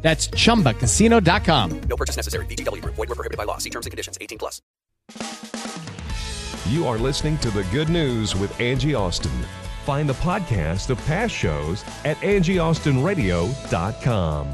That's chumbacasino.com. No purchase necessary. VGW Group. Void were prohibited by law. See terms and conditions. 18 plus. You are listening to The Good News with Angie Austin. Find the podcast of past shows at angieaustinradio.com.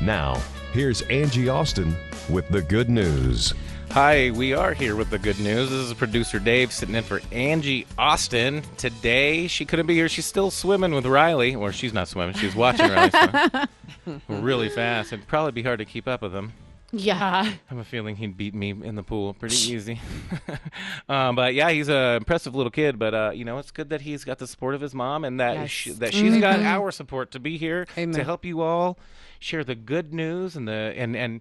Now, here's Angie Austin with The Good News. Hi, we are here with the good news. This is producer Dave sitting in for Angie Austin. Today, she couldn't be here. She's still swimming with Riley, or she's not swimming. She's watching Riley swim really fast. It'd probably be hard to keep up with him. Yeah. I have a feeling he'd beat me in the pool pretty easy. um, but yeah, he's an impressive little kid. But uh, you know, it's good that he's got the support of his mom and that Yes. sh- that she's got our support to be here to help you all share the good news and the and and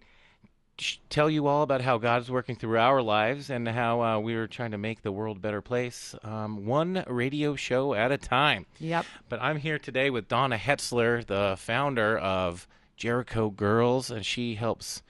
tell you all about how God's working through our lives and how uh, we are trying to make the world a better place, um, one radio show at a time. Yep. But I'm here today with Donna Hetzler, the founder of Jericho Girls, and she helps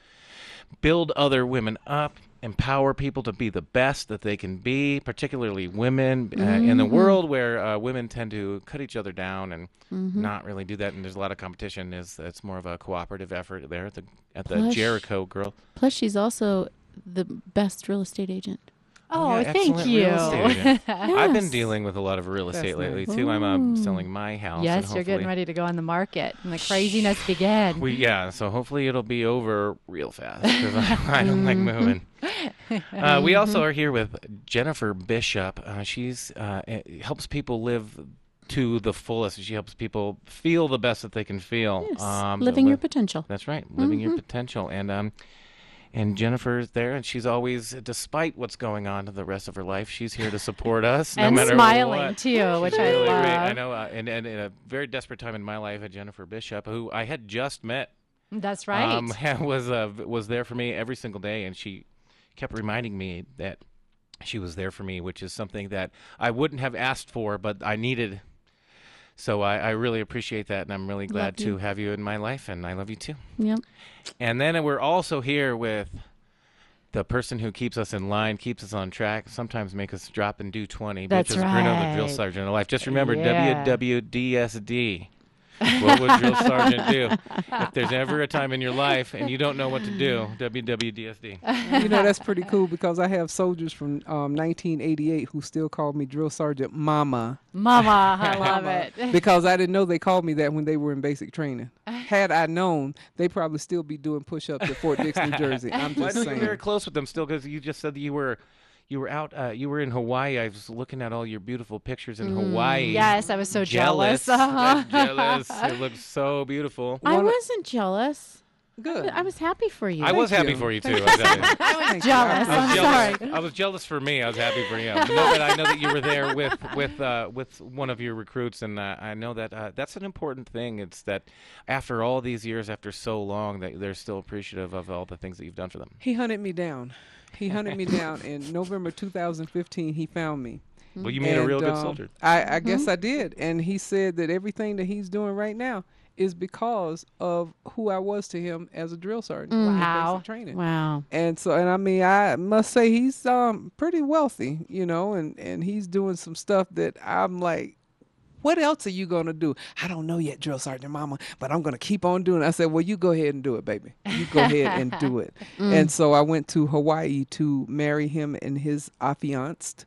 build other women up, empower people to be the best that they can be, particularly women uh, in the world where uh, women tend to cut each other down and not really do that. And there's a lot of competition. Is it's more of a cooperative effort there at the at the Plus- Jericho Girl. Plus, she's also the best real estate agent. Oh, Yeah, thank you. real estate agent. I've been dealing with a lot of real estate That's lately too. I'm uh, selling my house. and yes, you're getting ready to go on the market, and the craziness began. We yeah, so hopefully it'll be over real fast because I, I don't like moving. Uh, we also are here with Jennifer Bishop. Uh, she's uh, eh, helps people live to the fullest. She helps people feel the best that they can feel. Yes. Um, Living li- your potential. That's right, living your potential. And um, and Jennifer's there, and she's always, despite what's going on in the rest of her life, she's here to support us no and matter smiling what. too, which She's I really love. great. I know, uh, and, and in a very desperate time in my life, had Jennifer Bishop, who I had just met That's right. um, was uh, was there for me every single day, and she kept reminding me that she was there for me, which is something that I wouldn't have asked for, but I needed. So I, I really appreciate that, and I'm really glad to have you in my life, and I love you too. Yep. And then we're also here with the person who keeps us in line, keeps us on track, sometimes make us drop and do 20, That's which is Bruno, the drill sergeant of life. Just remember Yeah. WWDSD. What would drill sergeant do? If there's ever a time in your life and you don't know what to do, WWDSD. you know that's pretty cool because I have soldiers from um, 1988 who still call me drill sergeant Mama Mama, I love Mama, it. because I didn't know they called me that when they were in basic training. Had I known, they probably still be doing push-ups at Fort Dix, New Jersey. I'm Well, I just know you're very close with them still because you just said that you were. You were out. Uh, you were in Hawaii. I was looking at all your beautiful pictures in Hawaii. Yes, I was so jealous. jealous. Uh-huh. jealous. It looks so beautiful. I One- wasn't jealous. Good. I was happy for you. I was Thank happy for you too. I tell you. Thank you. jealous. I was I'm jealous. sorry. I was jealous for me. I was happy for you. But no, but I know that you were there with with uh, with one of your recruits, and uh, I know that uh, that's an important thing. It's that after all these years, after so long, that they're still appreciative of all the things that you've done for them. He hunted me down. He hunted me down in November 2015. He found me. Well, you made a And, real good um, soldier. I, I guess I did. And he said that everything that he's doing right now is because of who I was to him as a drill sergeant. in basic Wow. Training. Wow. And so, and I mean, I must say he's um pretty wealthy, you know, and and he's doing some stuff that I'm like, what else are you gonna do? I don't know yet, drill sergeant mama, but I'm gonna keep on doing. it. I said, well, you go ahead and do it, baby. You go ahead and do it. And so I went to Hawaii to marry him and his affianced,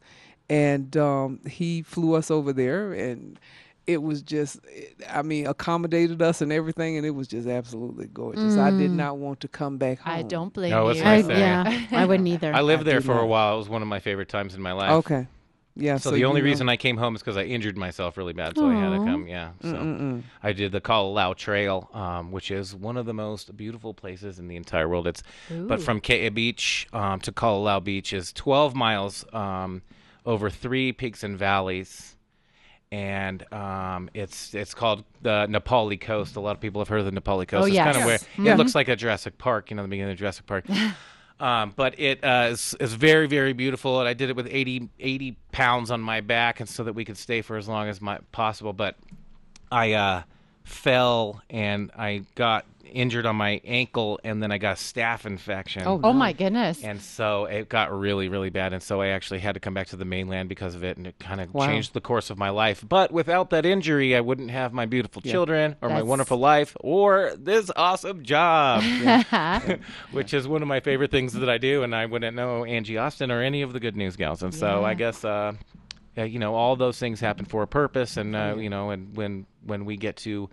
and um, he flew us over there and. It was just, I mean, accommodated us and everything, and it was just absolutely gorgeous. I did not want to come back home. I don't blame No, it's you. I, yeah, I wouldn't either. I lived there do for a while. It was one of my favorite times in my life. Okay. Yeah. So, so the only know- reason I came home is because I injured myself really bad, so I had to come. Yeah, so I did the Kalalau Trail, um, which is one of the most beautiful places in the entire world. It's but from Ke'e Beach um, to Kalalau Beach is 12 miles um, over three peaks and valleys, and um, it's it's called the Na Pali Coast. A lot of people have heard of the Na Pali Coast. Oh, it's kind of yes. where it looks like a Jurassic Park. You know, the beginning of Jurassic Park. Um, but it uh, is, is very, very beautiful, and I did it with 80, 80 pounds on my back, and so that we could stay for as long as my, possible. But I uh, fell and I got injured on my ankle, and then I got a staph infection. Oh, Oh my goodness. And so it got really, really bad. And so I actually had to come back to the mainland because of it. And it kind of Wow. changed the course of my life. But without that injury, I wouldn't have my beautiful children or my wonderful life or this awesome job, which is one of my favorite things that I do. And I wouldn't know Angie Austin or any of the good news gals. And so I guess. Uh, yeah, you know, all those things happen for a purpose, and uh, you know, and when when we get to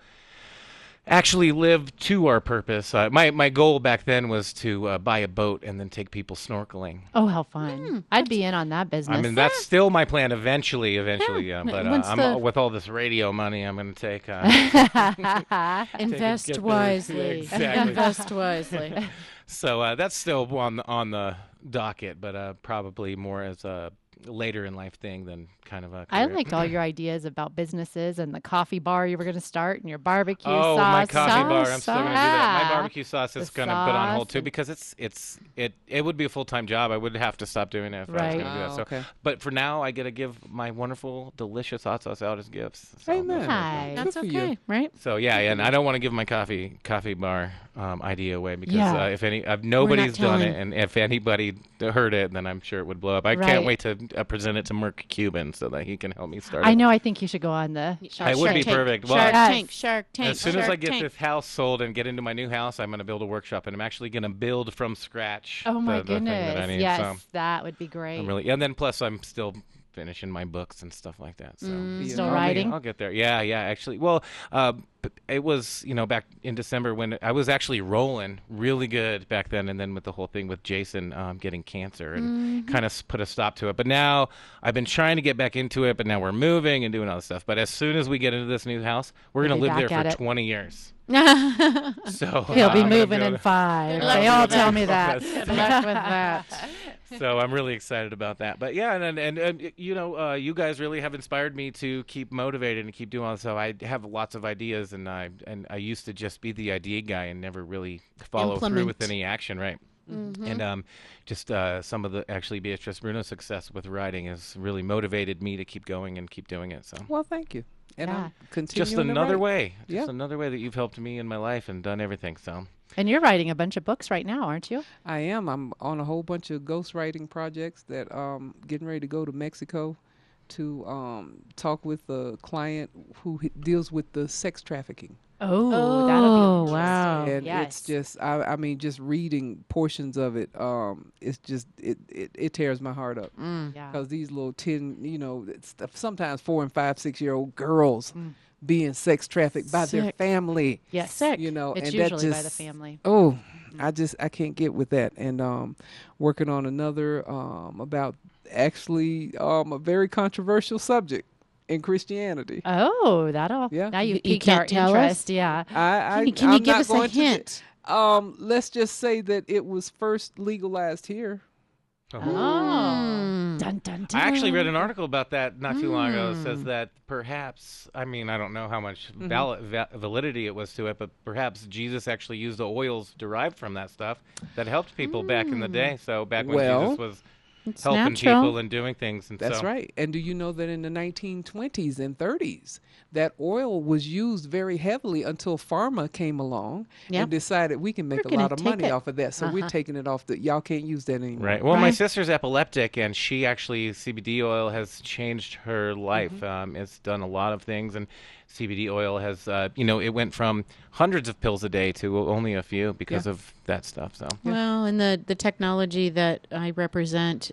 actually live to our purpose. Uh, my my goal back then was to uh, buy a boat and then take people snorkeling. oh, how fun. I'd be in on that business. I mean, that's still my plan eventually. Eventually, yeah. Yeah. But uh, Once I'm, the- with all this radio money, I'm going to take. Uh, Invest wisely. Exactly. Invest wisely. so uh, that's still on the, on the docket, but uh, probably more as a later in life thing than kind of a. I career. liked all your ideas about businesses and the coffee bar you were going to start and your barbecue Oh, sauce. my coffee bar! I'm still gonna do that. My barbecue sauce is gonna put on hold too because it's it's it it would be a full time job. I would have to stop doing it if I was Right. gonna do that. Oh, So, okay. but for now, I get to give my wonderful, delicious hot sauce out as gifts. So, Amen. Hi. That's for you. okay, right? So yeah, and I don't want to give my coffee coffee bar um, idea away because Yeah. uh, if any, if nobody's done it, and if anybody heard it, then I'm sure it would blow up. I Right. can't wait to uh, present it to Mark Cuban so that he can help me start. I it. know. I think you should go on the. Shark I would be Tank. perfect. Well, Shark Yes. Tank, Shark Tank. as soon as I get Tank. this house sold and get into my new house, I'm going to build a workshop, and I'm actually going to build from scratch. Oh my the, the thing goodness! that I need. yes, So that would be great. I'm really, and then plus I'm still finishing my books and stuff like that. So Mm, Yeah. Still I'll be- writing. I'll get there. Yeah, yeah. Actually, well, uh, it was you know back in December when I was actually rolling really good back then, and then with the whole thing with Jason um, getting cancer and Mm-hmm. kind of put a stop to it. But now I've been trying to get back into it, but now we're moving and doing all this stuff. But as soon as we get into this new house, we're You'll gonna live there for it. 20 years. So He'll be I'm moving be in to- five. They all tell me that. Good Good luck with that. so I'm really excited about that. But yeah, and and, and you know, uh, you guys really have inspired me to keep motivated and keep doing all this. So I have lots of ideas, and I and I used to just be the idea guy and never really follow through with any action, right? And um, just uh, some of the actually Beatrice Bruno's success with writing has really motivated me to keep going and keep doing it. So Well, thank you. And Yeah. I'm continuing just to another write. way, just Yeah. another way that you've helped me in my life and done everything. So And you're writing a bunch of books right now, aren't you? I am. I'm on a whole bunch of ghostwriting projects that um getting ready to go to Mexico to um talk with a client who h- deals with the sex trafficking. Oh, that'll be wow. and yes. it's just I, I mean just reading portions of it um it's just it it, it tears my heart up yeah. because these little 10 you know it's sometimes four and five six year old girls being sex trafficked by their family Yes. Sick. you know It's and usually that by the family. oh i just i can't get with that and um working on another um about actually um a very controversial subject in christianity Oh, that'll. Yeah. Now you You- you piqued can't our tell us? interest. Yeah. I, I, Can you, can you I'm give us a going to hint? Um, let's just say that it was first legalized here. Oh. Mm. Dun, dun, dun. I actually read an article about that not too long ago. It says that perhaps, I mean, I don't know how much Mm-hmm. val- va- validity it was to it, but perhaps Jesus actually used the oils derived from that stuff that helped people back in the Hmm. day. So back when Well, Jesus was It's helping natural. people and doing things. And That's so, right. And do you know that in the 1920s and 30s, that oil was used very heavily until pharma came along Yeah. and decided we can make We're a lot of money it. off of that. So we're Uh-huh. taking it off the y'all can't use that anymore. Right. Well, my sister's epileptic, and she actually CBD oil has changed her life. Mm-hmm. Um, it's done a lot of things, and CBD oil has, uh, you know, it went from hundreds of pills a day to only a few because of that stuff. So. Well, and the the technology that I represent,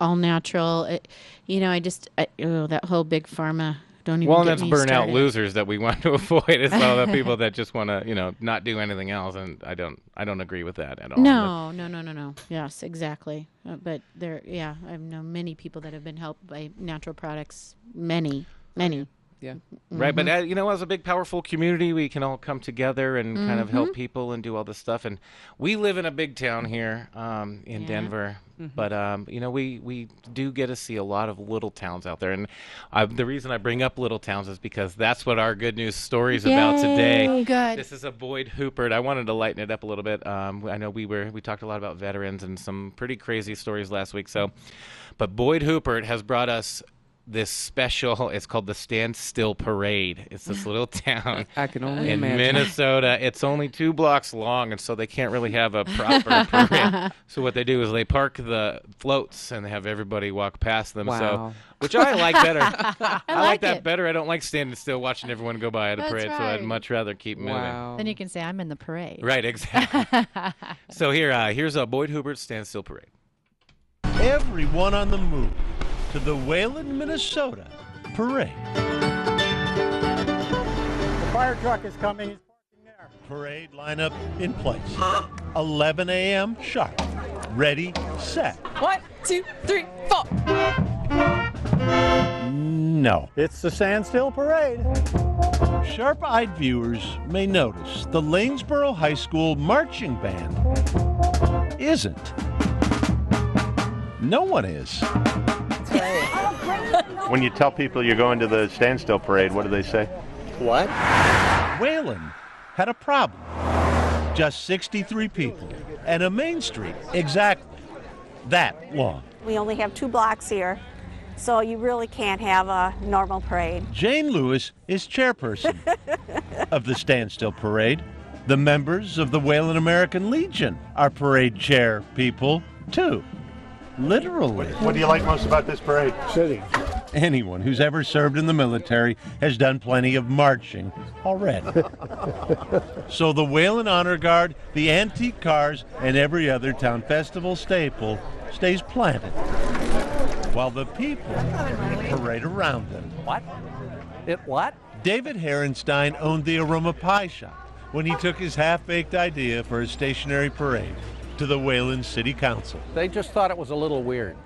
all natural. It, you know, I just I, oh, that whole big pharma. Don't even Well, and get that's burnout started. losers that we want to avoid. It's all the people that just want to, you know, not do anything else, and I don't, I don't agree with that at all. No, no, no, no, no. Yes, exactly. Uh, but there, yeah, I've known many people that have been helped by natural products. Many, many. Yeah. Right, but Mm-hmm. uh, you know, as a big, powerful community, we can all come together and kind of Mm-hmm. help people and do all this stuff. And we live in a big town here um, in Yeah. Denver, Mm-hmm. but um, you know, we we do get to see a lot of little towns out there. And I, the reason I bring up little towns is because that's what our good news story is about today. Yay. Good. This is a Boyd Huppert. I wanted to lighten it up a little bit. Um, I know we were we talked a lot about veterans and some pretty crazy stories last week. So, but Boyd Huppert has brought us this special. It's called the Stand Still Parade. It's this little town I can only in imagine. Minnesota. It's only two blocks long, and so they can't really have a proper parade. So what they do is they park the floats and they have everybody walk past them. So, which I like better. I, like, like that it. better. I don't like standing still watching everyone go by at a That's parade. So I'd much rather keep moving. Wow. Then you can say I'm in the parade. Right, exactly. so here, uh, here's a Boyd Huppert standstill parade. Everyone on the move to the Whalen, Minnesota parade. The fire truck is coming. He's parking there. Parade lineup in place. 11 a.m. sharp. Ready, set. One, two, three, four. No. It's the standstill parade. Sharp eyed viewers may notice the Lanesboro High School marching band isn't. No one is. When you tell people you're going to the standstill parade, what do they say? What? Whalen had a problem. Just 63 people and a main street exactly that long. We only have two blocks here, so you really can't have a normal parade. Jane Lewis is chairperson of the Standstill Parade. The members of the Whalen American Legion are parade chair people, too. Literally. What do you like most about this parade? City. Anyone who's ever served in the military has done plenty of marching already. so the Whalen Honor Guard, the antique cars, and every other town festival staple stays planted, while the people parade around them. What? It what? David Herenstein owned the Aroma Pie Shop when he took his half-baked idea for a stationary parade to the Whalen City Council. They just thought it was a little weird.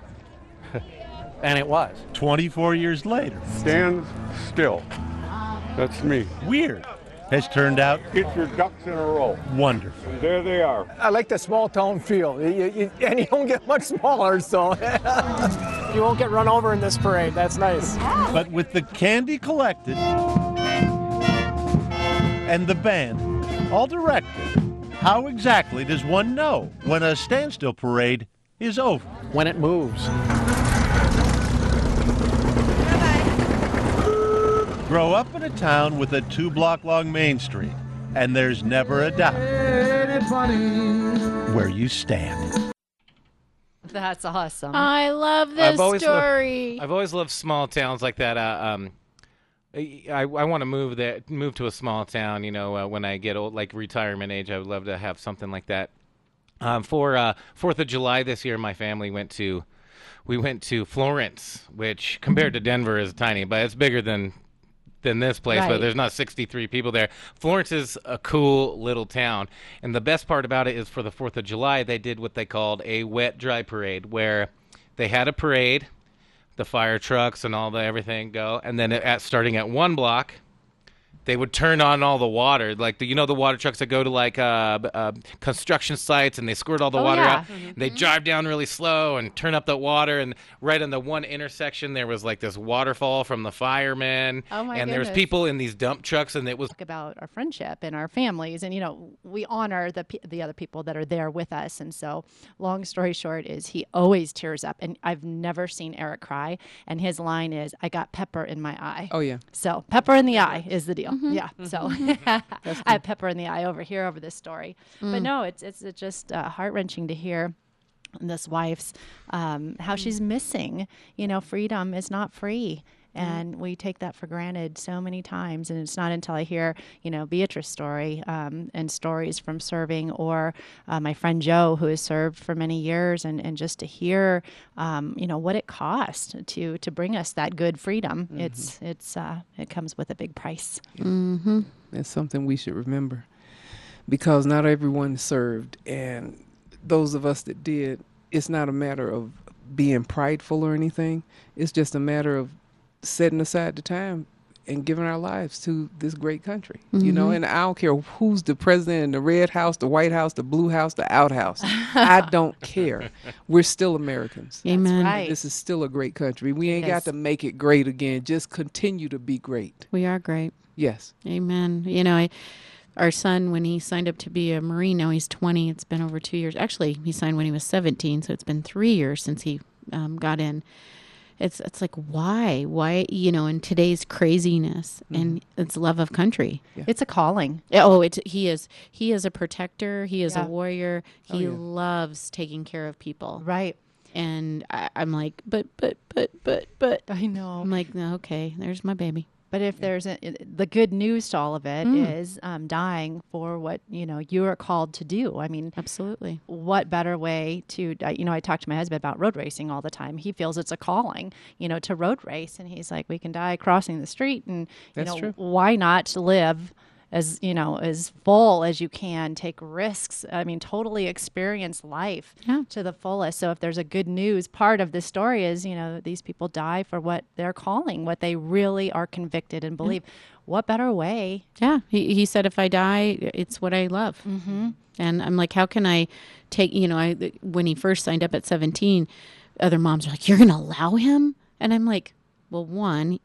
and it was. 24 years later, Stand still. That's me. weird has turned out Get your ducks in a row. wonderful. There they are. I like the small town feel. You- you- and you don't get much smaller, so you won't get run over in this parade. That's nice. But with the candy collected and the band all directed, how exactly does one know when a standstill parade is over? When it moves. Grow up in a town with a two block long main street, and there's never a doubt where you stand. That's awesome. I love this I've always loved- story. I've always loved small towns like that. Uh, um, I, I want to move there, move to a small town. You know, uh, when I get old, like retirement age, I would love to have something like that. Um, for uh, Fourth of July this year, my family went to, we went to Florence, which compared to Denver is tiny, but it's bigger than than this place, but there's not 63 people there. Florence is a cool little town, and the best part about it is for the Fourth of July, they did what they called a wet dry parade, where they had a parade, the fire trucks and all the everything go, and then at starting at one block, they would turn on all the water, like the, you know the water trucks that go to like uh, uh, construction sites and they squirt all the Oh, water yeah. out. They drive down really slow and turn up the water, and right on the one intersection there was like this waterfall from the firemen, Oh, my and there was people in these dump trucks, and it was talk about our friendship and our families and you know we honor the the other people that are there with us. And so long story short is he always tears up and I've never seen Eric cry. And his line is I got pepper in my eye. Oh yeah. so pepper in the eye is the deal yeah so I have pepper in the eye over here over this story. But no it's it's, it's just uh, heart-wrenching to hear this wife's um, how she's missing. You know freedom is not free and we take that for granted so many times and it's not until i hear you know beatrice's story um, and stories from serving or uh, my friend joe who has served for many years and, and just to hear um, you know what it cost to to bring us that good freedom it's it's uh, it comes with a big price That's something we should remember because not everyone served. And those of us that did, it's not a matter of being prideful or anything. It's just a matter of setting aside the time and giving our lives to this great country. You know, Mhm. and I don't care who's the president in the Red House, the White House, the Blue House, the outhouse. I don't care. We're still Americans. Amen. right. This is still a great country. We ain't Yes. got to make it great again. Just continue to be great. We are great. Yes. Amen. You know, I, our son, when he signed up to be a Marine, now he's 20. It's been over two years. Actually, he signed when he was 17, so it's been three years since he um, got in. It's it's like why why you know in today's craziness mm-hmm. and it's love of country. It's a calling. Oh, it's he is he is a protector. He is Yeah. a warrior. Oh, He yeah. loves taking care of people. Right. And I, I'm like, but but but but but I know. I'm like, okay, there's my baby. But if there's a, the good news to all of it is Mm. um, dying for what you know you are called to do. I mean, Absolutely. what better way to you know? I talk to my husband about road racing all the time. He feels it's a calling, you know, to road race, and he's like, we can die crossing the street, and you That's know, true. why not live? As you know, as full as you can, take risks. I mean, totally experience life Yeah. to the fullest. So, if there's a good news part of the story, is you know these people die for what they're calling, what they really are convicted and believe. What better way? Yeah, he he said if I die, it's what I love. Mm-hmm. And I'm like, how can I take? You know, I when he first signed up at 17, other moms are like, you're gonna allow him, and I'm like, well, one.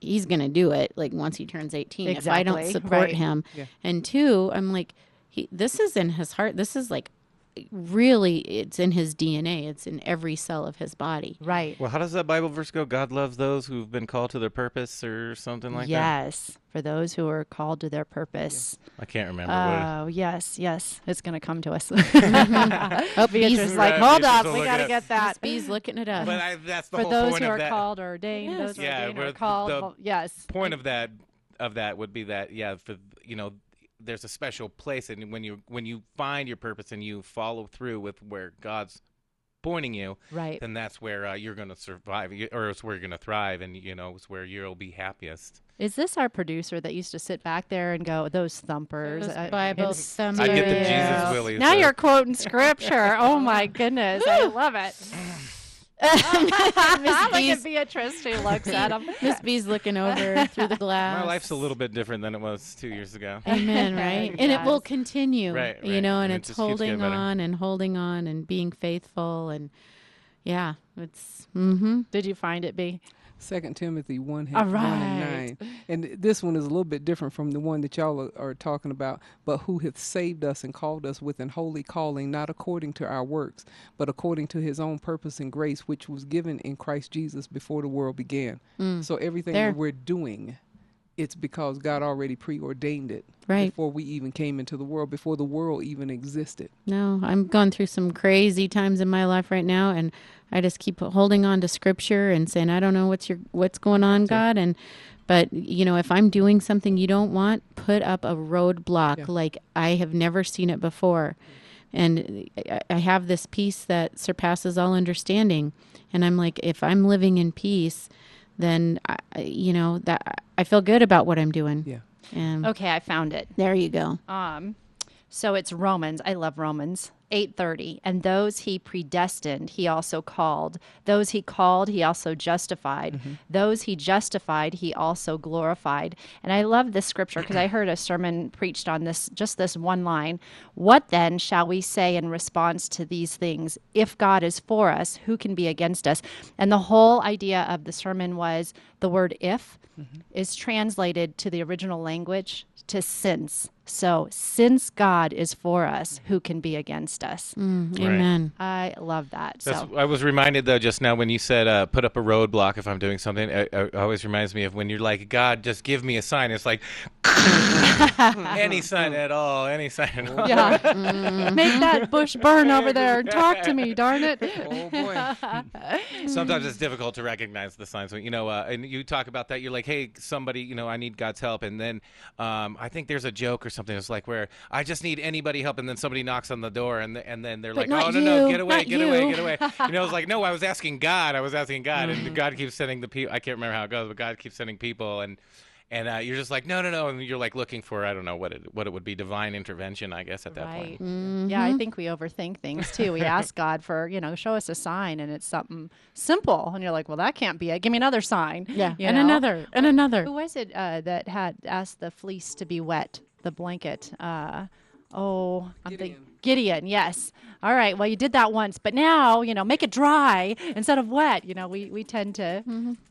He's gonna do it like once he turns eighteen. If I don't support right. him, Yeah. and two, I'm like, he. This is in his heart. This is like, really, it's in his DNA. It's in every cell of his body. Right. Well, how does that Bible verse go? God loves those who've been called to their purpose or something like that? yes, for those who are called to their purpose. I can't remember what it Oh yes, yes, it's going to come to us. Oh, Beatrice is like, Right, hold Beatrice up, we got to get that. Bees looking it up. But I, that's the For whole those point who of are that. called or ordained, Yes. those who are Yeah, ordained or where called. the well, yes. point of that of that would be that yeah for you know there's a special place and when you when you find your purpose and you follow through with where God's pointing you Right. then that's where uh, you're going to survive or it's where you're going to thrive and you know it's where you'll be happiest Is this our producer that used to sit back there and go, "Those thumpers"? Those uh, Bible it's- thumpers. I'd get the Jesus Yeah. willies Now uh, you're quoting scripture. oh my goodness, I love it. Look B's- at Beatrice. She looks at him. Miss B's looking over through the glass. my life's a little bit different than it was two years ago Amen, right? and it will continue, Right, you know, and And it's just keeps getting holding on and holding on and being faithful and yeah, it's mm-hmm. Did you find it, B? Second Timothy one, All one and nine, and this one is a little bit different from the one that y'all are, are talking about. But who hath saved us and called us with an holy calling, not according to our works, but according to His own purpose and grace, which was given in Christ Jesus before the world began. Mm. So everything There. that we're doing, it's because God already preordained it Right. before we even came into the world, before the world even existed. No, I'm going through some crazy times in my life right now, and I just keep holding on to Scripture and saying, "I don't know what's your what's going on, God." And but you know, if I'm doing something you don't want, put up a roadblock Yeah. like I have never seen it before. And I- I have this peace that surpasses all understanding, and I'm like, if I'm living in peace, then I, I- you know that I feel good about what I'm doing. Yeah. And Okay, I found it. there you go. Um, so it's Romans. I love Romans. 8:30 and those he predestined he also called. Those he called he also justified. Mm-hmm. Those he justified he also glorified. And i love this scripture because i heard a sermon preached on this just this one line. What then shall we say in response to these things? If god is for us who can be against us? And the whole idea of the sermon was the word if mm-hmm. is translated to the original language to since. So, since God is for us, who can be against us? Mm, amen. I love that. That's, so, I was reminded though just now when you said uh, put up a roadblock if I'm doing something. It, it always reminds me of when you're like, God, just give me a sign. It's like any sign at all, any sign at all. yeah, make that bush burn over there. Talk to me, darn it. Oh boy. Sometimes it's difficult to recognize the signs. You know, uh, and you talk about that. You're like, hey, somebody, you know, I need God's help, and then um, I think there's a joke or something. It's like where I just need anybody help, and then somebody knocks on the door, and th- and then they're But like, oh not no no, get away, not get away, get away. You know, it's like no, I was asking God, I was asking God, and God keeps sending the people. I can't remember how it goes, but God keeps sending people, and and uh, you're just like, no, no, no, and you're like looking for, I don't know what it what it would be, divine intervention, I guess, at that Right. point. Yeah, I think we overthink things too. We ask God for, you know, show us a sign and it's something simple. And you're like, well, that can't be it. Give me another sign. Yeah, and know? another, and another. Who was it uh, that had asked the fleece to be wet, the blanket? Uh, oh, I'm thinking Gideon. Yes. All right. Well, you did that once, but now you know, make it dry instead of wet. You know, we we tend to,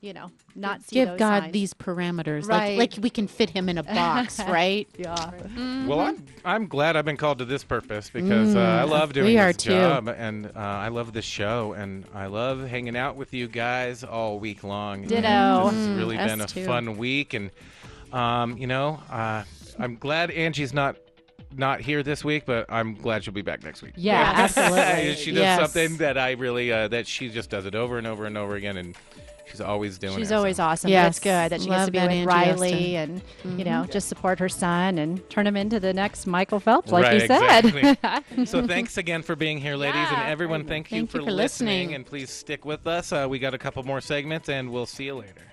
you know, not see Give those God signs. these parameters, Right. like like we can fit him in a box, right? Yeah. Well, I'm I'm glad I've been called to this purpose because uh, I Mm, love doing we are this too. job, and uh, I love this show, and I love hanging out with you guys all week long. Ditto. This has Mm, really us been a too. fun week, and um, you know, uh, I'm glad Angie's not not here this week, but I'm glad she'll be back next week. Yeah, absolutely. she does Yes. something that I really uh, that she just does it over and over and over again, and she's always doing She's it. always awesome. Yeah, That's good that she gets to be that with Angie Riley Austin. and you know just support her son and turn him into the next Michael Phelps, like right, you said. Exactly. so thanks again for being here, ladies, and everyone. Thank, you, Thank for, you for listening. and please stick with us. Uh, we got a couple more segments, and we'll see you later.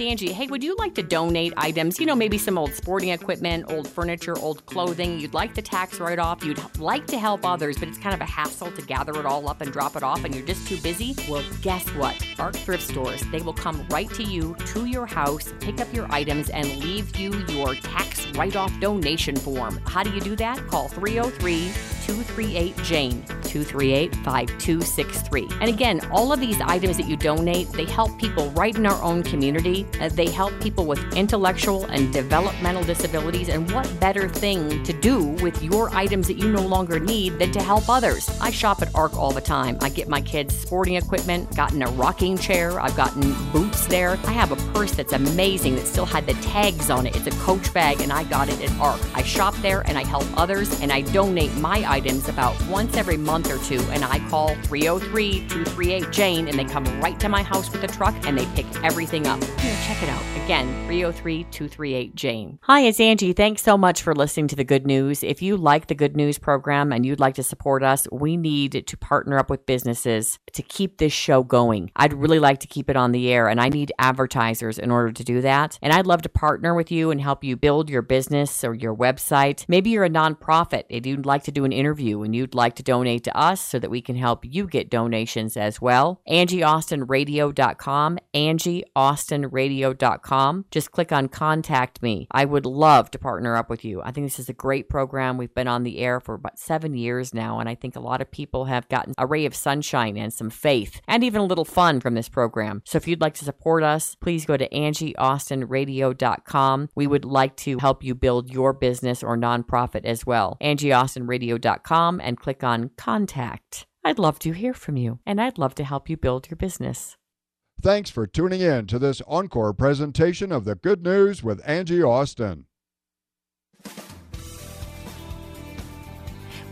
Angie. Hey, would you like to donate items? You know, maybe some old sporting equipment, old furniture, old clothing. You'd like the tax write off. You'd like to help others, but it's kind of a hassle to gather it all up and drop it off, and you're just too busy? Well, guess what? Arc Thrift Stores, they will come right to you, to your house, pick up your items, and leave you your tax write off donation form. How do you do that? Call 303 238 Jane, 238 5263. And again, all of these items that you donate, they help people right in our own community. Uh, they help people with intellectual and developmental disabilities. And what better thing to do with your items that you no longer need than to help others? I shop at ARC all the time. I get my kids sporting equipment, gotten a rocking chair, I've gotten boots there. I have a purse that's amazing that still had the tags on it. It's a coach bag, and I got it at ARC. I shop there and I help others, and I donate my items about once every month or two. And I call 303 238 Jane, and they come right to my house with a truck and they pick everything up. Here, check it out. Again, 303 238 Jane. Hi, it's Angie. Thanks so much for listening to the Good News. If you like the Good News program and you'd like to support us, we need to partner up with businesses to keep this show going. I'd really like to keep it on the air, and I need advertisers in order to do that. And I'd love to partner with you and help you build your business or your website. Maybe you're a nonprofit and you'd like to do an interview and you'd like to donate to us so that we can help you get donations as well. AngieAustinRadio.com, AngieAustinRadio.com. Just click on Contact Me. I would love to partner up with you. I think this is a great program. We've been on the air for about seven years now, and I think a lot of people have gotten a ray of sunshine and some faith and even a little fun from this program. So if you'd like to support us, please go to AngieAustinRadio.com. We would like to help you build your business or nonprofit as well. AngieAustinRadio.com and click on Contact. I'd love to hear from you, and I'd love to help you build your business. Thanks for tuning in to this encore presentation of the Good News with Angie Austin.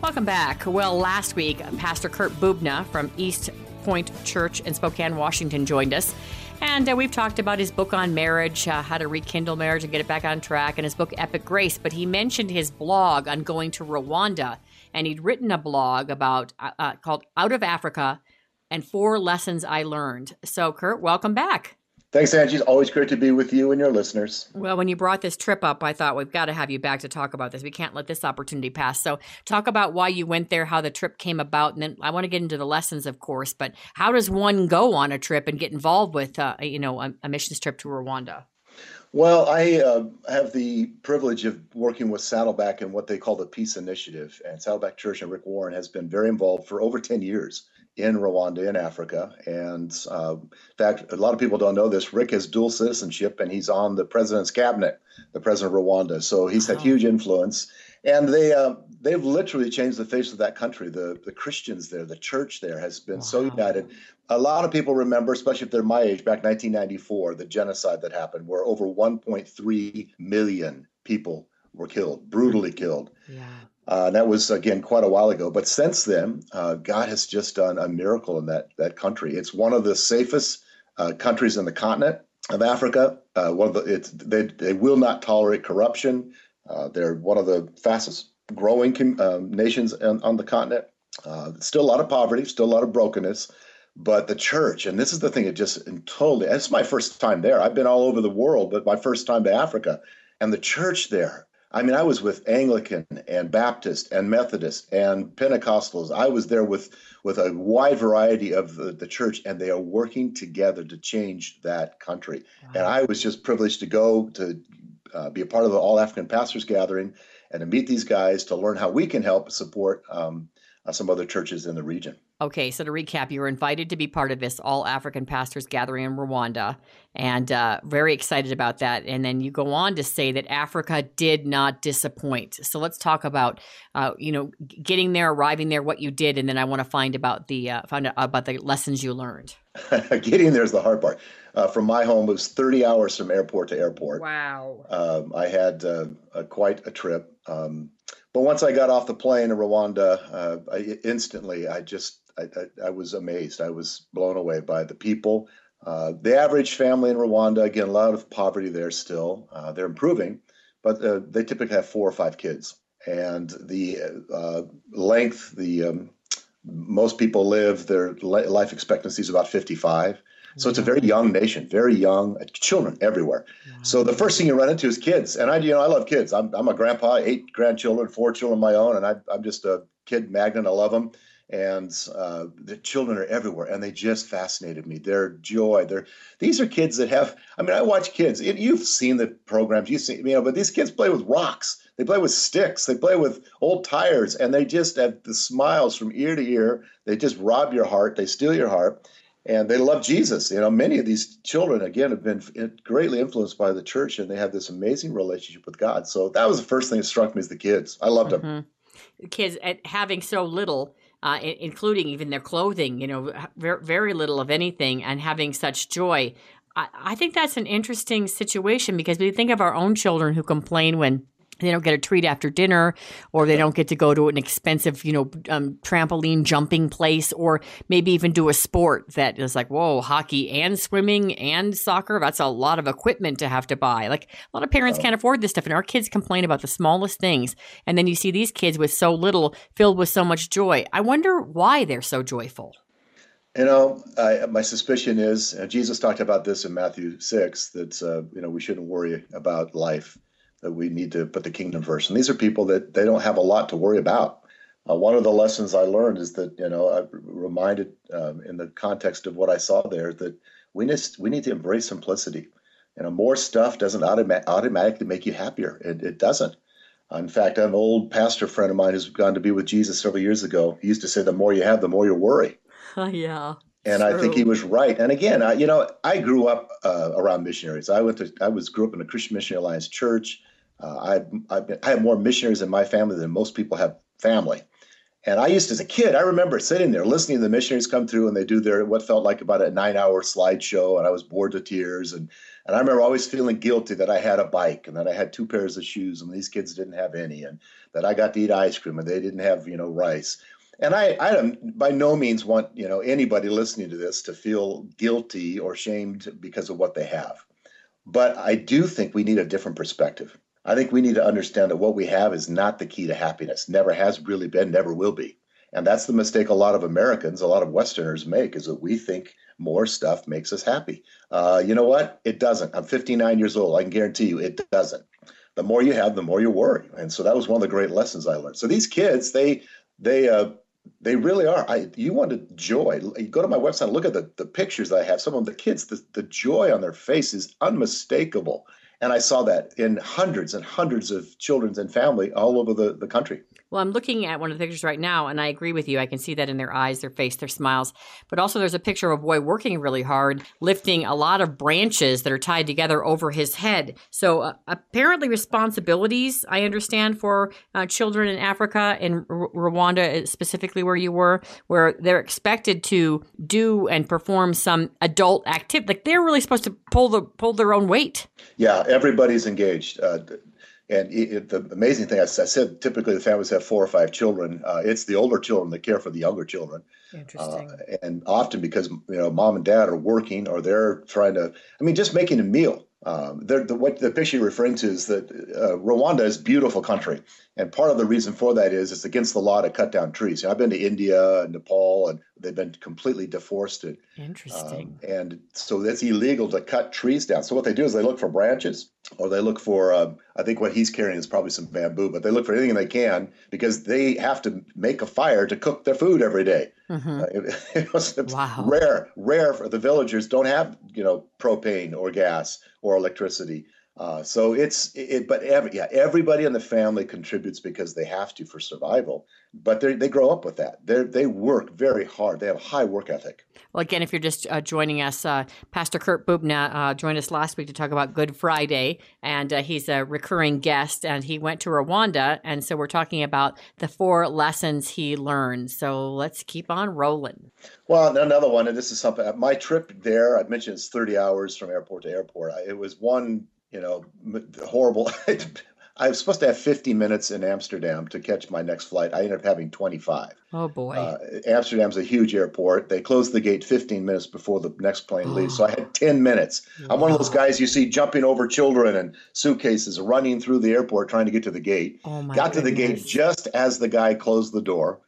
Welcome back. Well, last week, Pastor Kurt Bubna from East Point Church in Spokane, Washington, joined us. And uh, we've talked about his book on marriage, uh, how to rekindle marriage and get it back on track, and his book, Epic Grace. But he mentioned his blog on going to Rwanda. And he'd written a blog about uh, uh, called Out of Africa and Four Lessons I Learned. So, Kurt, welcome back. Thanks, Angie. It's always great to be with you and your listeners. Well, when you brought this trip up, I thought we've got to have you back to talk about this. We can't let this opportunity pass. So, talk about why you went there, how the trip came about, and then I want to get into the lessons, of course. But how does one go on a trip and get involved with, uh, you know, a, a missions trip to Rwanda? Well, I uh, have the privilege of working with Saddleback and what they call the Peace Initiative. And Saddleback Church and Rick Warren has been very involved for over 10 years in Rwanda, in Africa. And uh, in fact, a lot of people don't know this. Rick has dual citizenship and he's on the president's cabinet, the president of Rwanda. So he's had huge influence. And they, uh, they've literally changed the face of that country. The, the Christians there, the church there has been so united. A lot of people remember, especially if they're my age, back 1994, the genocide that happened, where over 1.3 million people were killed, brutally killed. Yeah. Uh, that was again quite a while ago. But since then, uh, God has just done a miracle in that that country. It's one of the safest uh, countries in the continent. of Africa. Uh, one of the it's they they will not tolerate corruption. Uh, they're one of the fastest growing com- um, nations on, on, the continent. Uh, still a lot of poverty, still a lot of brokenness, but the church, and this is the thing, it just totally. It's my first time there. I've been all over the world, but my first time to Africa, and the church there. I mean, I was with Anglican and Baptist and Methodist and Pentecostals. I was there with with a wide variety of the, the church, and they are working together to change that country. Wow. And I was just privileged to go to uh, be a part of the All African Pastors Gathering and to meet these guys to learn how we can help support um, uh, some other churches in the region. Okay, so to recap, you were invited to be part of this All African Pastors Gathering in Rwanda, and uh, very excited about that. And then you go on to say that Africa did not disappoint. So let's talk about, uh, you know, getting there, arriving there, what you did, and then I want to find about the uh, find out about the lessons you learned. getting there is the hard part. Uh, from my home, it was 30 hours from airport to airport. Wow. Um, I had uh, a, quite a trip. Um, but once I got off the plane in Rwanda, uh, I, instantly I just I, I, I, was amazed. I was blown away by the people. Uh, the average family in Rwanda, again, a lot of poverty there still. Uh, they're improving, but uh, they typically have four or five kids. And the uh, length, the um, most people live, their life expectancy is about 55. So it's a very young nation, very young uh, children everywhere. So the first thing you run into is kids, and I, you know, I love kids. I'm, I'm a grandpa, eight grandchildren, four children of my own, and I, I'm just a kid magnet. I love them, and uh, the children are everywhere, and they just fascinated me. Their joy, they're these are kids that have. I mean, I watch kids. You've seen the programs, you've seen, you know, but these kids play with rocks. They play with sticks. They play with old tires, and they just have the smiles from ear to ear. They just rob your heart. They steal your heart and they love Jesus. You know, many of these children again have been greatly influenced by the church, and they have this amazing relationship with God. So that was the first thing that struck me as the kids. I loved mm-hmm. them. The kids at having so little. Uh, including even their clothing, you know, very, little of anything, and having such joy. I think that's an interesting situation because we think of our own children who complain when they don't get a treat after dinner or they don't get to go to an expensive you know um, trampoline jumping place or maybe even do a sport that is like whoa hockey and swimming and soccer that's a lot of equipment to have to buy. Like a lot of parents can't afford this stuff and our kids complain about the smallest things and then you see these kids with so little filled with so much joy. I wonder why they're so joyful. You know, I, my suspicion is uh, Jesus talked about this in Matthew six that uh, you know we shouldn't worry about life that we need to put the kingdom first. And these are people that they don't have a lot to worry about. Uh, one of the lessons I learned is that you know I reminded um, in the context of what I saw there that we need we need to embrace simplicity. You know, more stuff doesn't automa- automatically make you happier. It, it doesn't. In fact, an old pastor friend of mine who's gone to be with Jesus several years ago. He used to say, "The more you have, the more you worry." Uh, yeah. And True. I think he was right. And again, I, you know, I grew up uh, around missionaries. I went to, I was grew up in a Christian Missionary Alliance church. Uh, I, I've been, I have more missionaries in my family than most people have family. And I used to, as a kid, I remember sitting there listening to the missionaries come through and they do their what felt like about a nine hour slideshow, and I was bored to tears. And and I remember always feeling guilty that I had a bike and that I had two pairs of shoes and these kids didn't have any, and that I got to eat ice cream and they didn't have you know rice. And I, I by no means want you know anybody listening to this to feel guilty or shamed because of what they have. But I do think we need a different perspective. I think we need to understand that what we have is not the key to happiness. Never has really been, never will be. And that's the mistake a lot of Americans, a lot of Westerners make, is that we think more stuff makes us happy. Uh, you know what? It doesn't. I'm 59 years old. I can guarantee you it doesn't. The more you have, the more you worry. And so that was one of the great lessons I learned. So these kids, they they uh, they really are. I you want to joy. Go to my website, look at the, the pictures I have. Some of the kids, the, the joy on their face is unmistakable. And I saw that in hundreds and hundreds of children and family all over the, the country. Well, I'm looking at one of the pictures right now, and I agree with you. I can see that in their eyes, their face, their smiles. But also, there's a picture of a boy working really hard, lifting a lot of branches that are tied together over his head. So, uh, apparently, responsibilities, I understand, for uh, children in Africa, in R- Rwanda, uh, specifically where you were, where they're expected to do and perform some adult activity. Like they're really supposed to pull the pull their own weight. Yeah, everybody's engaged. Uh, And it, it, the amazing thing, I said, typically the families have four or five children. Uh, it's the older children that care for the younger children. Interesting. Uh, and often because you know mom and dad are working or they're trying to, I mean, just making a meal. Um, the, what the picture you're referring to is that uh, Rwanda is a beautiful country, and part of the reason for that is it's against the law to cut down trees. You know, I've been to India and Nepal, and they've been completely deforested. Interesting. Um, and so it's illegal to cut trees down. So what they do is they look for branches, or they look for. Um, I think what he's carrying is probably some bamboo, but they look for anything they can because they have to make a fire to cook their food every day. Mhm. Uh, it, it was rare, rare for the villagers don't have you know propane or gas or electricity. Uh, so it's it, but every yeah everybody in the family contributes because they have to for survival. But they they grow up with that. They they work very hard. They have a high work ethic. Well, again, if you're just uh, joining us, uh, Pastor Kurt Bubna uh, joined us last week to talk about Good Friday, and uh, he's a recurring guest. And he went to Rwanda, and so we're talking about the four lessons he learned. So let's keep on rolling. Well, another one, and this is something. My trip there, I mentioned it's 30 hours from airport to airport. I- It was one, you know, horrible. I was supposed to have 50 minutes in Amsterdam to catch my next flight. I ended up having 25. Oh boy. Uh, Amsterdam's a huge airport. They close the gate 15 minutes before the next plane leaves. So I had 10 minutes. I'm one of those guys you see jumping over children and suitcases, running through the airport trying to get to the gate. Oh my Got to the gate just as the guy closed the door.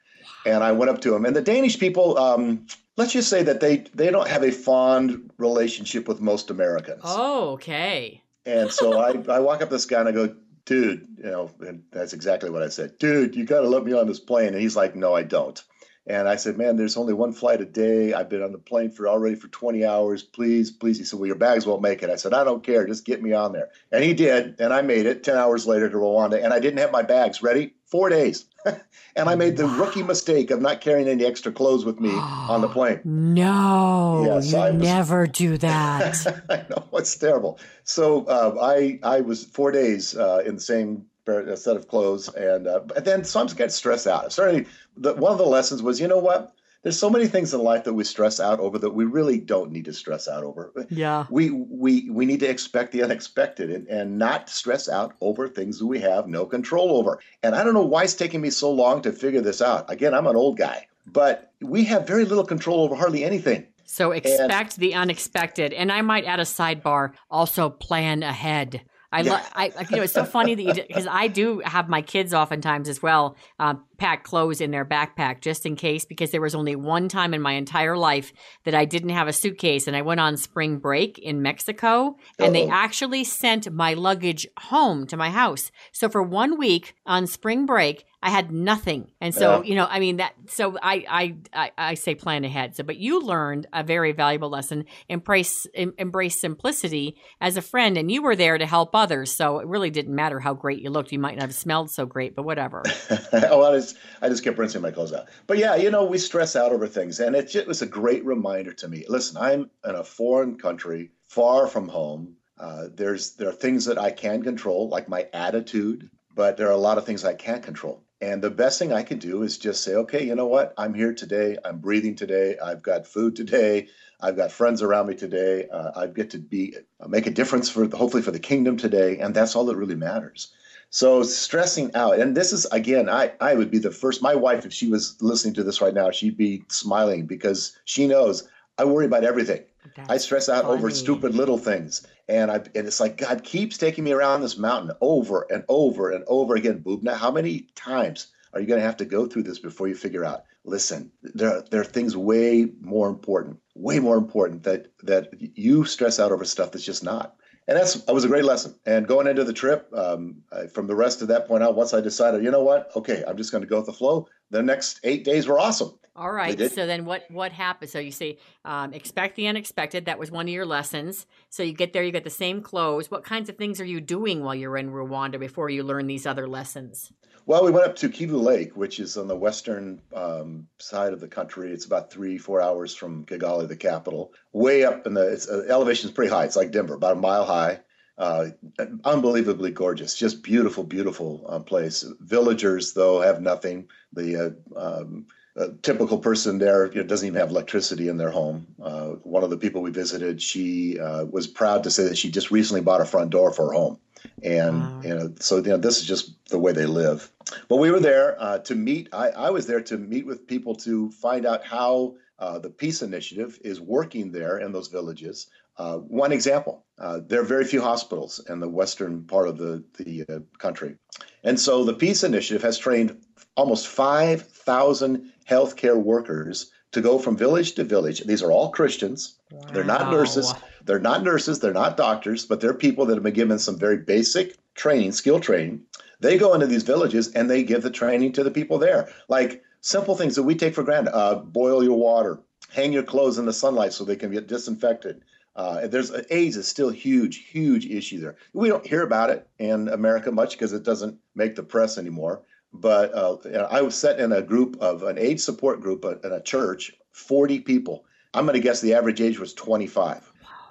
And I went up to him. And the Danish people, um, let's just say that they, they don't have a fond relationship with most Americans. Oh, okay. And so I, I walk up this guy and I go, dude, you know, and that's exactly what I said. Dude, you got to let me on this plane. And he's like, no, I don't. And I said, man, there's only one flight a day. I've been on the plane for already for 20 hours. Please, please. He said, well, your bags won't make it. I said, I don't care. Just get me on there. And he did. And I made it 10 hours later to Rwanda. And I didn't have my bags ready. Four days. and I made the rookie mistake of not carrying any extra clothes with me on the plane. No, Yes, you I was- never do that. I know it's terrible. So uh, I I was four days uh, in the same uh, set of clothes, and uh, but then some get stressed out. Started. The, one of the lessons was, you know what? There's so many things in life that we stress out over that we really don't need to stress out over. Yeah. We we we need to expect the unexpected and, and not stress out over things that we have no control over. And I don't know why it's taking me so long to figure this out. Again, I'm an old guy, but we have very little control over hardly anything. So expect the unexpected, and I might add a sidebar. Also, plan ahead. I, lo- I, you know, it's so funny that you because I do have my kids oftentimes as well uh, pack clothes in their backpack just in case. Because there was only one time in my entire life that I didn't have a suitcase, and I went on spring break in Mexico, and they Uh-oh. actually sent my luggage home to my house. So for one week on spring break, I had nothing, and so Yeah. you know, I mean that. So I, I, I, I say plan ahead. So, but you learned a very valuable lesson. Embrace, em, embrace simplicity as a friend, and you were there to help others. So it really didn't matter how great you looked. You might not have smelled so great, but whatever. oh, I just, I just kept rinsing my clothes out. But yeah, you know, we stress out over things, and it just was a great reminder to me. Listen, I'm in a foreign country, far from home. Uh, there's there are things that I can control, like my attitude, but there are a lot of things I can't control. And the best thing I can do is just say, okay, you know what? I'm here today. I'm breathing today. I've got food today. I've got friends around me today. Uh, I get to be make a difference for hopefully for the kingdom today, and that's all that really matters. So stressing out, and this is again, I I would be the first. My wife, if she was listening to this right now, she'd be smiling because she knows I worry about everything. I stress out over stupid little things, and I and it's like God keeps taking me around this mountain over and over and over again. Bubna, how many times are you going to have to go through this before you figure out? Listen, there are, there are things way more important, way more important that that you stress out over stuff that's just not. And that's that was a great lesson. And going into the trip, um, I, from the rest of that point out, once I decided, you know what, okay, I'm just going to go with the flow. The next eight days were awesome. All right. So then what what happened? So you say um, expect the unexpected. That was one of your lessons. So you get there, you get the same clothes. What kinds of things are you doing while you're in Rwanda before you learn these other lessons? Well, we went up to Kivu Lake, which is on the western um, side of the country. It's about three, four hours from Kigali, the capital. Way up in the it's, uh, elevation is pretty high. It's like Denver, about a mile high. Uh, unbelievably gorgeous, just beautiful, beautiful uh, place. Villagers, though, have nothing. The uh, um, typical person there you know, doesn't even have electricity in their home. Uh, one of the people we visited, she uh, was proud to say that she just recently bought a front door for her home. And you know, so you know, this is just the way they live. But we were there uh, to meet. I, I was there to meet with people to find out how uh, the Peace Initiative is working there in those villages. Uh, one example: uh, there are very few hospitals in the western part of the the uh, country, and so the Peace Initiative has trained almost five thousand healthcare workers to go from village to village. These are all Christians. They're not nurses. They're not nurses. They're not doctors, but they're people that have been given some very basic training, skill training. They go into these villages and they give the training to the people there. Like simple things that we take for granted uh, boil your water, hang your clothes in the sunlight so they can get disinfected. Uh, there's AIDS is still huge, huge issue there. We don't hear about it in America much because it doesn't make the press anymore. But uh, I was set in a group of an AIDS support group in a church, 40 people. I'm going to guess the average age was 25.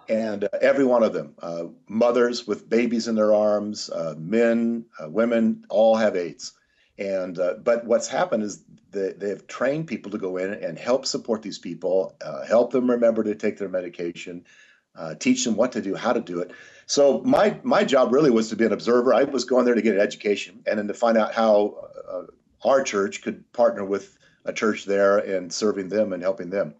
And uh, every one of them, uh, mothers with babies in their arms, uh, men, uh, women, all have AIDS. And uh, but what's happened is they, they've trained people to go in and help support these people, uh, help them remember to take their medication, teach them what to do, how to do it. So my my job really was to be an observer. I was going there to get an education and then to find out how our church could partner with a church there and serving them and helping them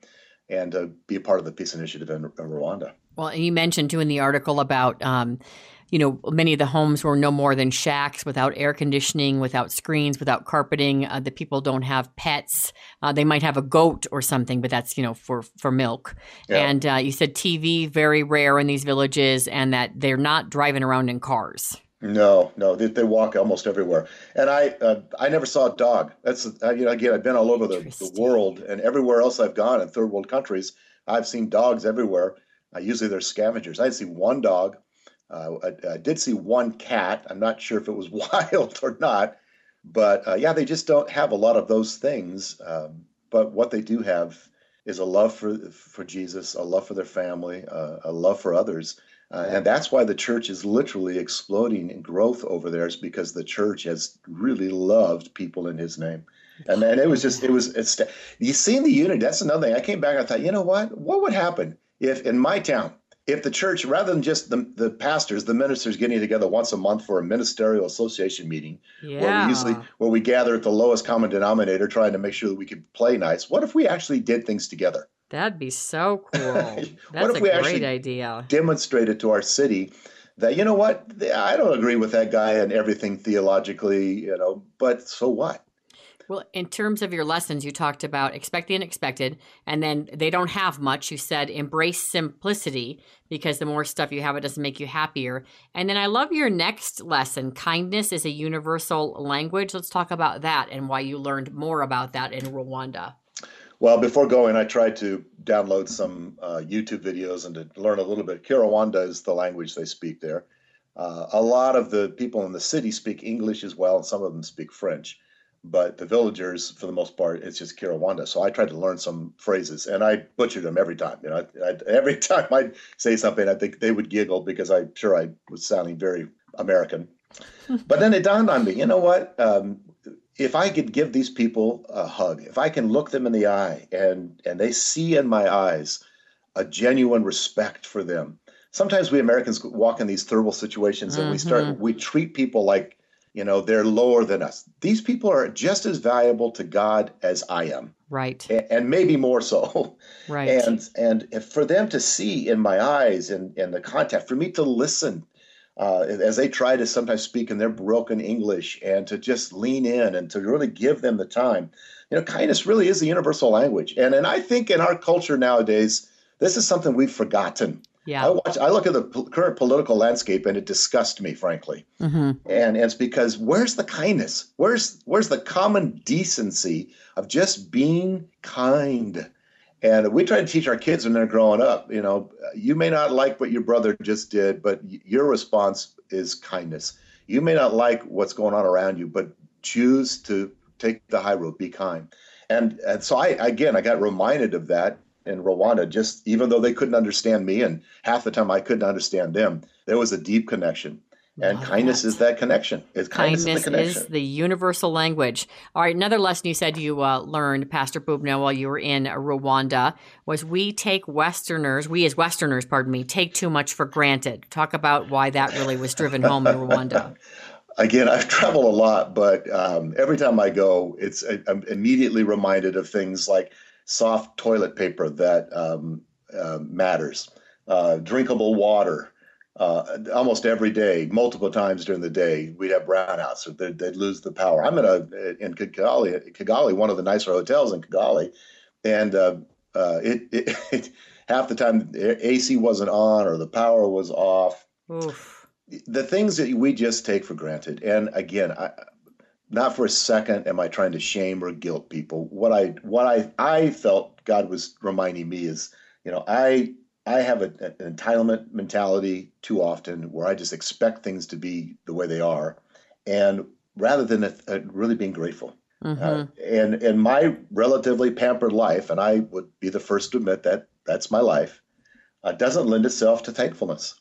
and uh, be a part of the peace initiative in, in Rwanda. Well, and you mentioned too in the article about, um, you know, many of the homes were no more than shacks without air conditioning, without screens, without carpeting. Uh, the people don't have pets. Uh, they might have a goat or something, but that's you know for for milk. Yeah. And uh, you said TV very rare in these villages, and that they're not driving around in cars. No, no, they, they walk almost everywhere, and I uh, I never saw a dog. That's you know again I've been all over the, the world, and everywhere else I've gone in third world countries, I've seen dogs everywhere. Uh, usually they're scavengers. I see one dog. Uh, I, I, did see one cat. I'm not sure if it was wild or not, but uh, yeah, they just don't have a lot of those things. Um, but what they do have is a love for for Jesus, a love for their family, uh, a love for others. Uh, and that's why the church is literally exploding in growth over there, is because the church has really loved people in his name. And, and it was just, it was, it's, you seen the unity. That's another thing. I came back and I thought, you know what? What would happen if in my town, if the church, rather than just the, the pastors, the ministers getting together once a month for a ministerial association meeting, where we usually where we gather at the lowest common denominator, trying to make sure that we could play nice. What if we actually did things together? That'd be so cool. That's what if a we great actually idea. demonstrated to our city that you know what I don't agree with that guy and everything theologically, you know, but so what? Well, in terms of your lessons, you talked about expect the unexpected, and then they don't have much. You said embrace simplicity because the more stuff you have, it doesn't make you happier. And then I love your next lesson kindness is a universal language. Let's talk about that and why you learned more about that in Rwanda. Well, before going, I tried to download some uh, YouTube videos and to learn a little bit. Kirawanda is the language they speak there. Uh, a lot of the people in the city speak English as well, and some of them speak French. But the villagers, for the most part, it's just Kirawanda. So I tried to learn some phrases, and I butchered them every time. You know, I, I, every time I'd say something, I think they would giggle because I'm sure I was sounding very American. but then it dawned on me, you know what? Um, if I could give these people a hug, if I can look them in the eye and and they see in my eyes a genuine respect for them. Sometimes we Americans walk in these terrible situations and we start Mhm. we treat people like you know they're lower than us. These people are just as valuable to God as I am, Right. a- and maybe more so. Right. And and if for them to see in my eyes and and the contact, for me to listen uh, as they try to sometimes speak in their broken English and to just lean in and to really give them the time. You know, kindness really is a universal language. And and I think in our culture nowadays, this is something we've forgotten. Yeah. I watch I look at the po- current political landscape and it disgusts me, frankly. Mm-hmm. And it's because where's the kindness? Where's where's the common decency of just being kind? And we try to teach our kids when they're growing up. You know, you may not like what your brother just did, but y- your response is kindness. You may not like what's going on around you, but choose to take the high road, be kind. And and so I again I got reminded of that in Rwanda. Just even though they couldn't understand me, and half the time I couldn't understand them, there was a deep connection. And kindness is that connection. It's kindness, Kindness is the connection. is the universal language. All right, another lesson you said you uh, learned, Pastor Bubna, while you were in Rwanda, was we take Westerners, we as Westerners, pardon me, take too much for granted. Talk about why that really was driven home in Rwanda. Again, I've traveled a lot, but um, every time I go, it's I, I'm immediately reminded of things like soft toilet paper that um, uh, matters, uh, drinkable water. Uh, almost every day, multiple times during the day, we'd have brownouts. Or they'd, they'd lose the power. I'm in a in Kigali, Kigali, one of the nicer hotels in Kigali, and uh, uh, it, it, it half the time the AC wasn't on or the power was off. Oof. The things that we just take for granted, and again, I, not for a second am I trying to shame or guilt people. What I what I I felt God was reminding me is, you know, I I have a, an entitlement mentality too often where I just expect things to be the way they are, and rather than a, a really being grateful. Uh, and in my relatively pampered life, and I would be the first to admit that that's my life, uh, doesn't lend itself to thankfulness.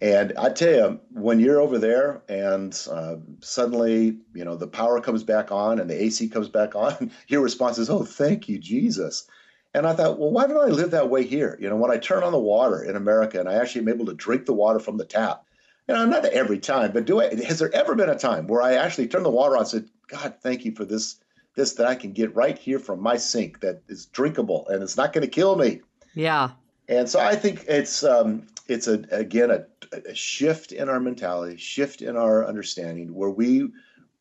And I tell you, when you're over there and uh, suddenly, you know, the power comes back on and the AC comes back on, your response is, "Oh, thank you, Jesus." And I thought, well, why don't I live that way here? You know, when I turn on the water in America and I actually am able to drink the water from the tap, you know, not every time, but do I? Has there ever been a time where I actually turned the water on and said, "God, thank you for this, this that I can get right here from my sink that is drinkable and it's not going to kill me." Yeah. And so I think it's um, it's a again a, a shift in our mentality, shift in our understanding, where we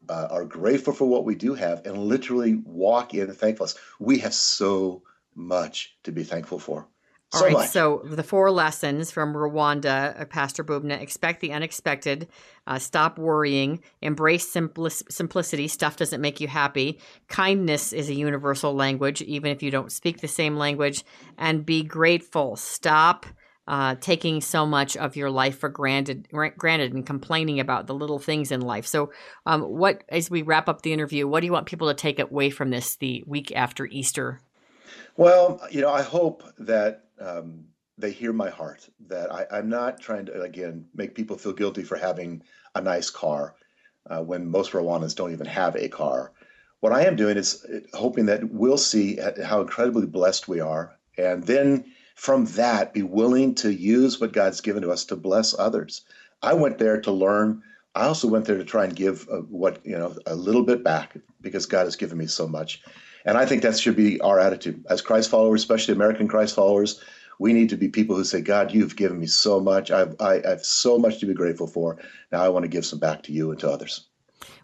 uh, are grateful for what we do have and literally walk in thankfulness. We have so much to be thankful for. All So right, much. so the four lessons from Rwanda, uh, Pastor Bubna expect the unexpected, uh, stop worrying, embrace simplic- simplicity, stuff doesn't make you happy. Kindness is a universal language, even if you don't speak the same language, and be grateful. Stop. Uh, taking so much of your life for granted, granted, and complaining about the little things in life. So, um, what as we wrap up the interview, what do you want people to take away from this the week after Easter? Well, you know, I hope that um, they hear my heart. That I, I'm not trying to again make people feel guilty for having a nice car uh, when most Rwandans don't even have a car. What I am doing is uh, hoping that we'll see how incredibly blessed we are, and then from that be willing to use what God's given to us to bless others. I went there to learn. I also went there to try and give uh, what you know a little bit back because God has given me so much. And I think that should be our attitude as Christ followers, especially American Christ followers. We need to be people who say, God, you've given me so much. I've, I, I have so much to be grateful for. Now I want to give some back to you and to others.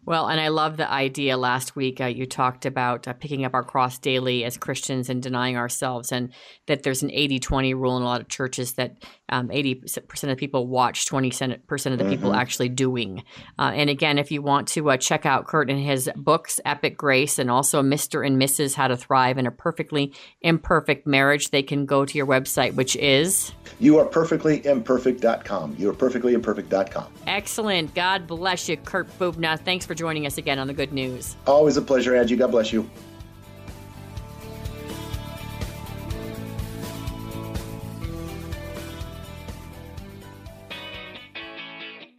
Well, and I love the idea. Last week, uh, you talked about uh, picking up our cross daily as Christians and denying ourselves, and that there's an 80 20 rule in a lot of churches that um, 80% of people watch, 20% of the people Mhm. actually doing. Uh, and again, if you want to uh, check out Kurt and his books, Epic Grace, and also Mr. and Mrs. How to Thrive in a Perfectly Imperfect Marriage, they can go to your website, which is You are perfectlyimperfect.com. You are perfectlyimperfect.com. excellent. God bless you, Kurt Bubna. Thanks for joining us again on the Good News. Always a pleasure, Angie. God bless you.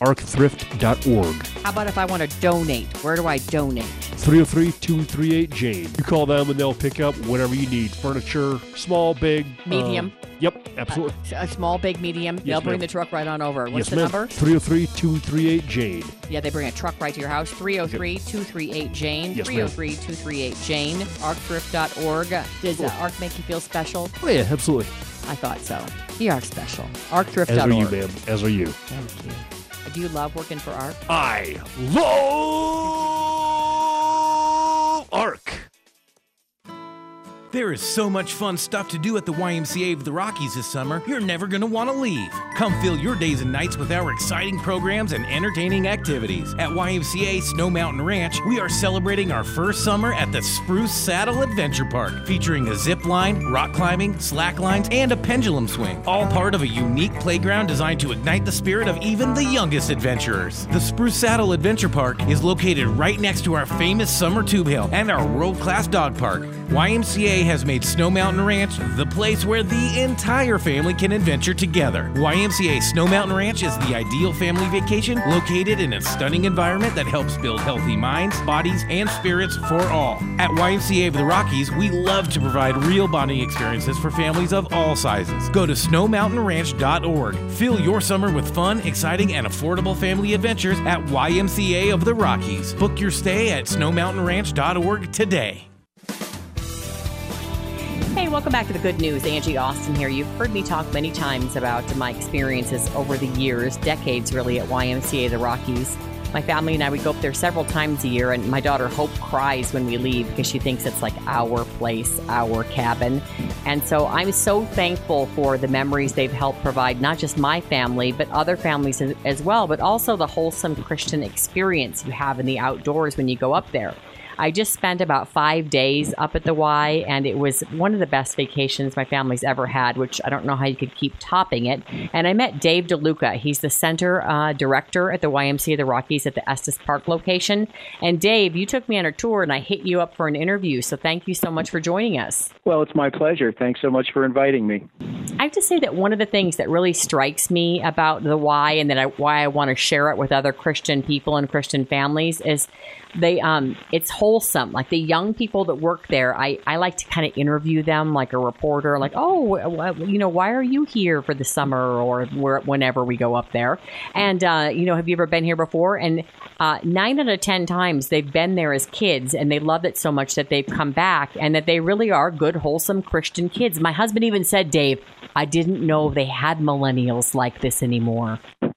arcthrift.org. How about if I want to donate? Where do I donate? 303 238 Jane. You call them and they'll pick up whatever you need furniture, small, big, Medium. uh, yep, absolutely. A small, big, medium. They'll bring ma'am. the truck right on over. What's yes, the ma'am. number? 303 238 Jane. Yeah, they bring a truck right to your house. 303 238 Jane. Yes, 303 238 Jane. ArcThrift.org. Does uh, ARC make you feel special? Oh, yeah, absolutely. I thought so. You are special. ArcThrift.org. As are you, ma'am. As are you. Thank you. Do you love working for ARC? I love ARC. There is so much fun stuff to do at the YMCA of the Rockies this summer, you're never going to want to leave. Come fill your days and nights with our exciting programs and entertaining activities. At YMCA Snow Mountain Ranch, we are celebrating our first summer at the Spruce Saddle Adventure Park, featuring a zip line, rock climbing, slack lines, and a pendulum swing. All part of a unique playground designed to ignite the spirit of even the youngest adventurers. The Spruce Saddle Adventure Park is located right next to our famous summer tube hill and our world class dog park. YMCA has made Snow Mountain Ranch the place where the entire family can adventure together. YMCA Snow Mountain Ranch is the ideal family vacation located in a stunning environment that helps build healthy minds, bodies, and spirits for all. At YMCA of the Rockies, we love to provide real bonding experiences for families of all sizes. Go to snowmountainranch.org. Fill your summer with fun, exciting, and affordable family adventures at YMCA of the Rockies. Book your stay at snowmountainranch.org today. Hey, welcome back to the good news. Angie Austin here. You've heard me talk many times about my experiences over the years, decades really, at YMCA the Rockies. My family and I would go up there several times a year, and my daughter Hope cries when we leave because she thinks it's like our place, our cabin. And so I'm so thankful for the memories they've helped provide, not just my family, but other families as- as well, but also the wholesome Christian experience you have in the outdoors when you go up there. I just spent about five days up at the Y, and it was one of the best vacations my family's ever had, which I don't know how you could keep topping it. And I met Dave DeLuca. He's the center uh, director at the YMCA of the Rockies at the Estes Park location. And Dave, you took me on a tour, and I hit you up for an interview. So thank you so much for joining us. Well, it's my pleasure. Thanks so much for inviting me. I have to say that one of the things that really strikes me about the Y and that I, why I want to share it with other Christian people and Christian families is they um it's wholesome. Like the young people that work there i i like to kind of interview them like a reporter like oh you know why are you here for the summer or whenever we go up there? And uh, you know have you ever been here before? And uh, nine out of ten times they've been there as kids and they love it so much that they've come back and that they really are good wholesome christian kids. My husband even said dave i didn't know they had millennials like this anymore.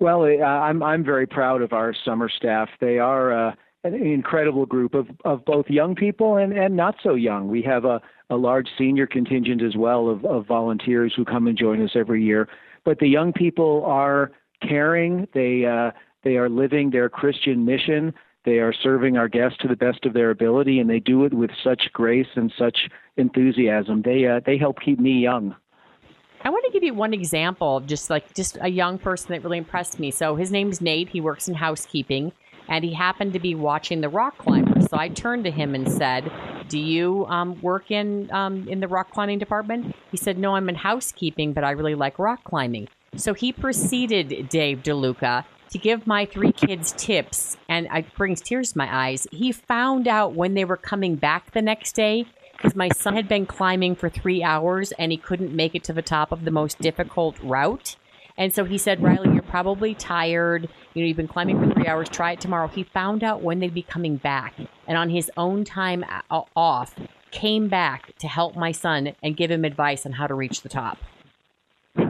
Well, I'm I'm very proud of our summer staff. They are uh, an incredible group of, of both young people and, and not so young. We have a, a large senior contingent as well of, of volunteers who come and join us every year. But the young people are caring. They uh, they are living their Christian mission. They are serving our guests to the best of their ability, and they do it with such grace and such enthusiasm. They uh, they help keep me young. I want to give you one example just like just a young person that really impressed me. So his name's Nate. He works in housekeeping, and he happened to be watching the rock climbers. So I turned to him and said, "Do you um, work in um, in the rock climbing department?" He said, "No, I'm in housekeeping, but I really like rock climbing." So he proceeded, Dave DeLuca, to give my three kids tips, and it brings tears to my eyes. He found out when they were coming back the next day because my son had been climbing for three hours and he couldn't make it to the top of the most difficult route. And so he said, Riley, you're probably tired. You know, you've been climbing for three hours. Try it tomorrow. He found out when they'd be coming back. And on his own time off, came back to help my son and give him advice on how to reach the top.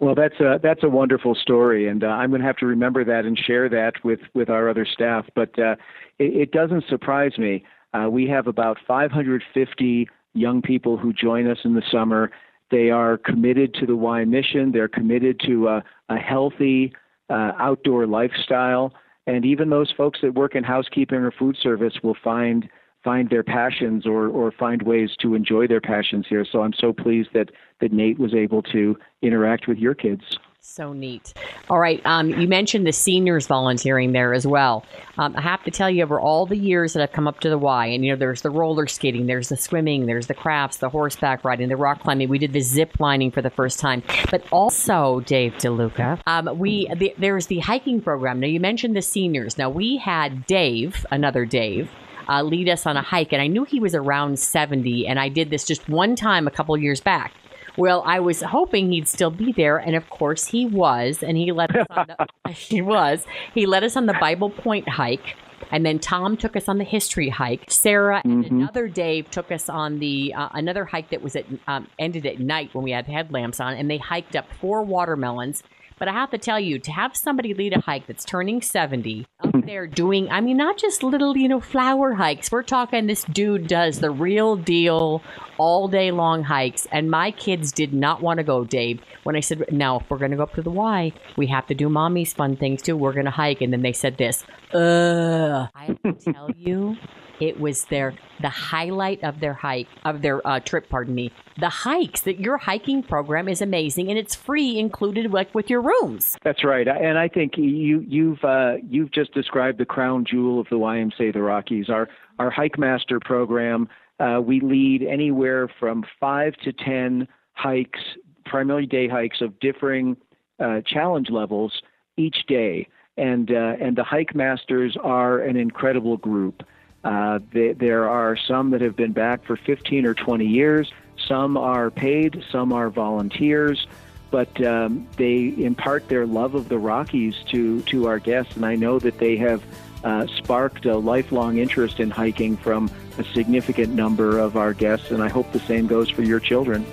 Well, that's a that's a wonderful story, and uh, I'm going to have to remember that and share that with with our other staff. But uh, it, it doesn't surprise me. Uh, we have about 550 young people who join us in the summer. They are committed to the Y mission. They're committed to a, a healthy uh, outdoor lifestyle, and even those folks that work in housekeeping or food service will find find their passions or or find ways to enjoy their passions here. So I'm so pleased that that Nate was able to interact with your kids. So neat. All right. Um, you mentioned the seniors volunteering there as well. Um, I have to tell you, over all the years that I've come up to the Y, and you know, there's the roller skating, there's the swimming, there's the crafts, the horseback riding, the rock climbing. We did the zip lining for the first time, but also Dave DeLuca. Um, we the, there's the hiking program. Now you mentioned the seniors. Now we had Dave, another Dave. Uh, lead us on a hike, and I knew he was around 70, and I did this just one time a couple years back. Well, I was hoping he'd still be there, and of course he was, and he let us on the, he was he led us on the Bible Point hike, and then Tom took us on the history hike. Sarah and another Dave took us on the uh, another hike that was at um, ended at night when we had headlamps on, and they hiked up four watermelons. But I have to tell you, to have somebody lead a hike that's turning 70 up hmm. there doing, I mean, not just little, you know, flower hikes. We're talking this dude does the real deal all day long hikes. And my kids did not want to go, Dave. When I said, now, if we're going to go up to the Y, we have to do mommy's fun things too. We're going to hike. And then they said this, ugh. I have to tell you, it was their the highlight of their hike of their uh, trip. Pardon me. The hikes that your hiking program is amazing and it's free, included like with your rooms. That's right, and I think you you've uh, you've just described the crown jewel of the YMCA the Rockies. Our our hike master program. Uh, we lead anywhere from five to ten hikes, primarily day hikes of differing uh, challenge levels each day, and uh, and the hike masters are an incredible group. Uh, they, there are some that have been back for 15 or 20 years. Some are paid, some are volunteers, but um, they impart their love of the Rockies to, to our guests, and I know that they have uh, sparked a lifelong interest in hiking from a significant number of our guests, and I hope the same goes for your children.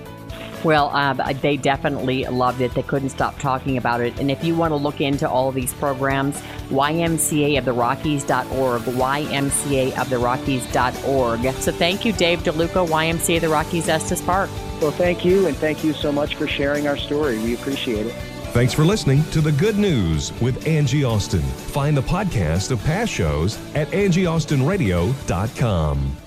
Well, uh, they definitely loved it. They couldn't stop talking about it. And if you want to look into all of these programs, ymcaoftherockies.org, ymcaoftherockies.org. So thank you, Dave DeLuca, YMCA of the Rockies Estes Park. Well, thank you, and thank you so much for sharing our story. We appreciate it. Thanks for listening to The Good News with Angie Austin. Find the podcast of past shows at angieaustinradio.com.